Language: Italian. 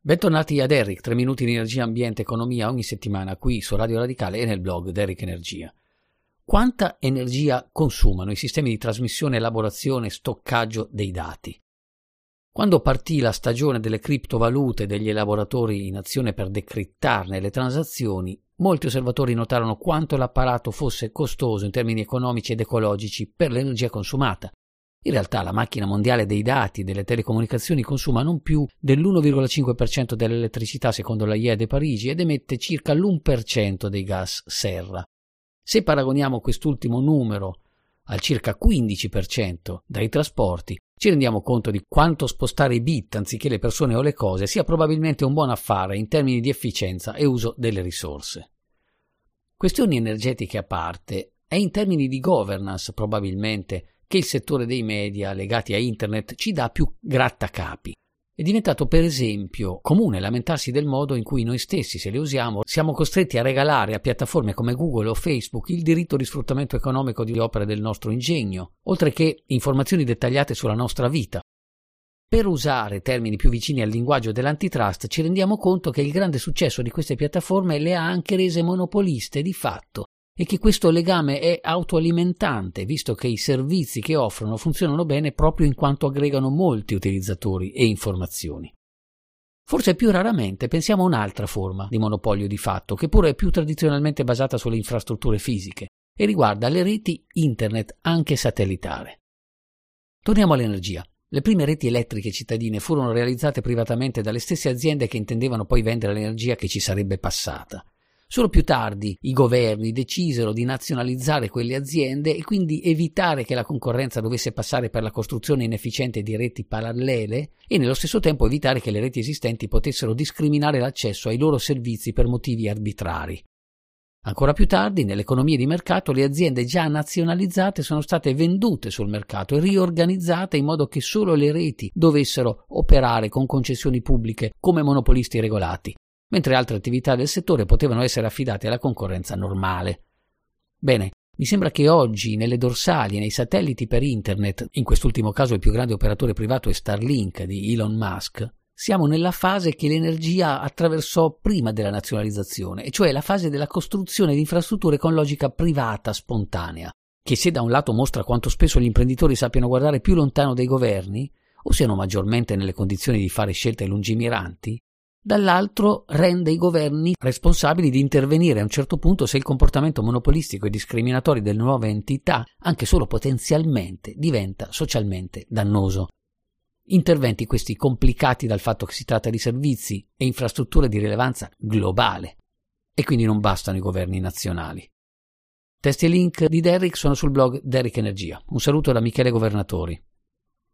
Bentornati ad Eric, 3 minuti di energia, ambiente, economia ogni settimana qui su Radio Radicale e nel blog Eric Energia. Quanta energia consumano i sistemi di trasmissione, elaborazione e stoccaggio dei dati? Quando partì la stagione delle criptovalute e degli elaboratori in azione per decrittarne le transazioni, molti osservatori notarono quanto l'apparato fosse costoso in termini economici ed ecologici per l'energia consumata in realtà la macchina mondiale dei dati delle telecomunicazioni consuma non più dell'1,5% dell'elettricità secondo la IEA di Parigi ed emette circa l'1% dei gas serra. Se paragoniamo quest'ultimo numero al circa 15% dai trasporti, ci rendiamo conto di quanto spostare i bit anziché le persone o le cose sia probabilmente un buon affare in termini di efficienza e uso delle risorse. Questioni energetiche a parte, è in termini di governance probabilmente che il settore dei media legati a internet ci dà più grattacapi. È diventato per esempio comune lamentarsi del modo in cui noi stessi, se le usiamo, siamo costretti a regalare a piattaforme come Google o Facebook il diritto di sfruttamento economico di opere del nostro ingegno, oltre che informazioni dettagliate sulla nostra vita. Per usare termini più vicini al linguaggio dell'antitrust ci rendiamo conto che il grande successo di queste piattaforme le ha anche rese monopoliste di fatto e che questo legame è autoalimentante, visto che i servizi che offrono funzionano bene proprio in quanto aggregano molti utilizzatori e informazioni. Forse più raramente pensiamo a un'altra forma di monopolio di fatto, che pure è più tradizionalmente basata sulle infrastrutture fisiche e riguarda le reti internet anche satellitare. Torniamo all'energia. Le prime reti elettriche cittadine furono realizzate privatamente dalle stesse aziende che intendevano poi vendere l'energia che ci sarebbe passata. Solo più tardi i governi decisero di nazionalizzare quelle aziende e quindi evitare che la concorrenza dovesse passare per la costruzione inefficiente di reti parallele e nello stesso tempo evitare che le reti esistenti potessero discriminare l'accesso ai loro servizi per motivi arbitrari. Ancora più tardi, nelle economie di mercato, le aziende già nazionalizzate sono state vendute sul mercato e riorganizzate in modo che solo le reti dovessero operare con concessioni pubbliche come monopolisti regolati mentre altre attività del settore potevano essere affidate alla concorrenza normale. Bene, mi sembra che oggi nelle dorsali e nei satelliti per Internet, in quest'ultimo caso il più grande operatore privato è Starlink di Elon Musk, siamo nella fase che l'energia attraversò prima della nazionalizzazione, e cioè la fase della costruzione di infrastrutture con logica privata spontanea, che se da un lato mostra quanto spesso gli imprenditori sappiano guardare più lontano dei governi, o siano maggiormente nelle condizioni di fare scelte lungimiranti, dall'altro rende i governi responsabili di intervenire a un certo punto se il comportamento monopolistico e discriminatorio delle nuove entità, anche solo potenzialmente, diventa socialmente dannoso. Interventi questi complicati dal fatto che si tratta di servizi e infrastrutture di rilevanza globale e quindi non bastano i governi nazionali. Testi e link di Derrick sono sul blog Derrick Energia. Un saluto da Michele Governatori.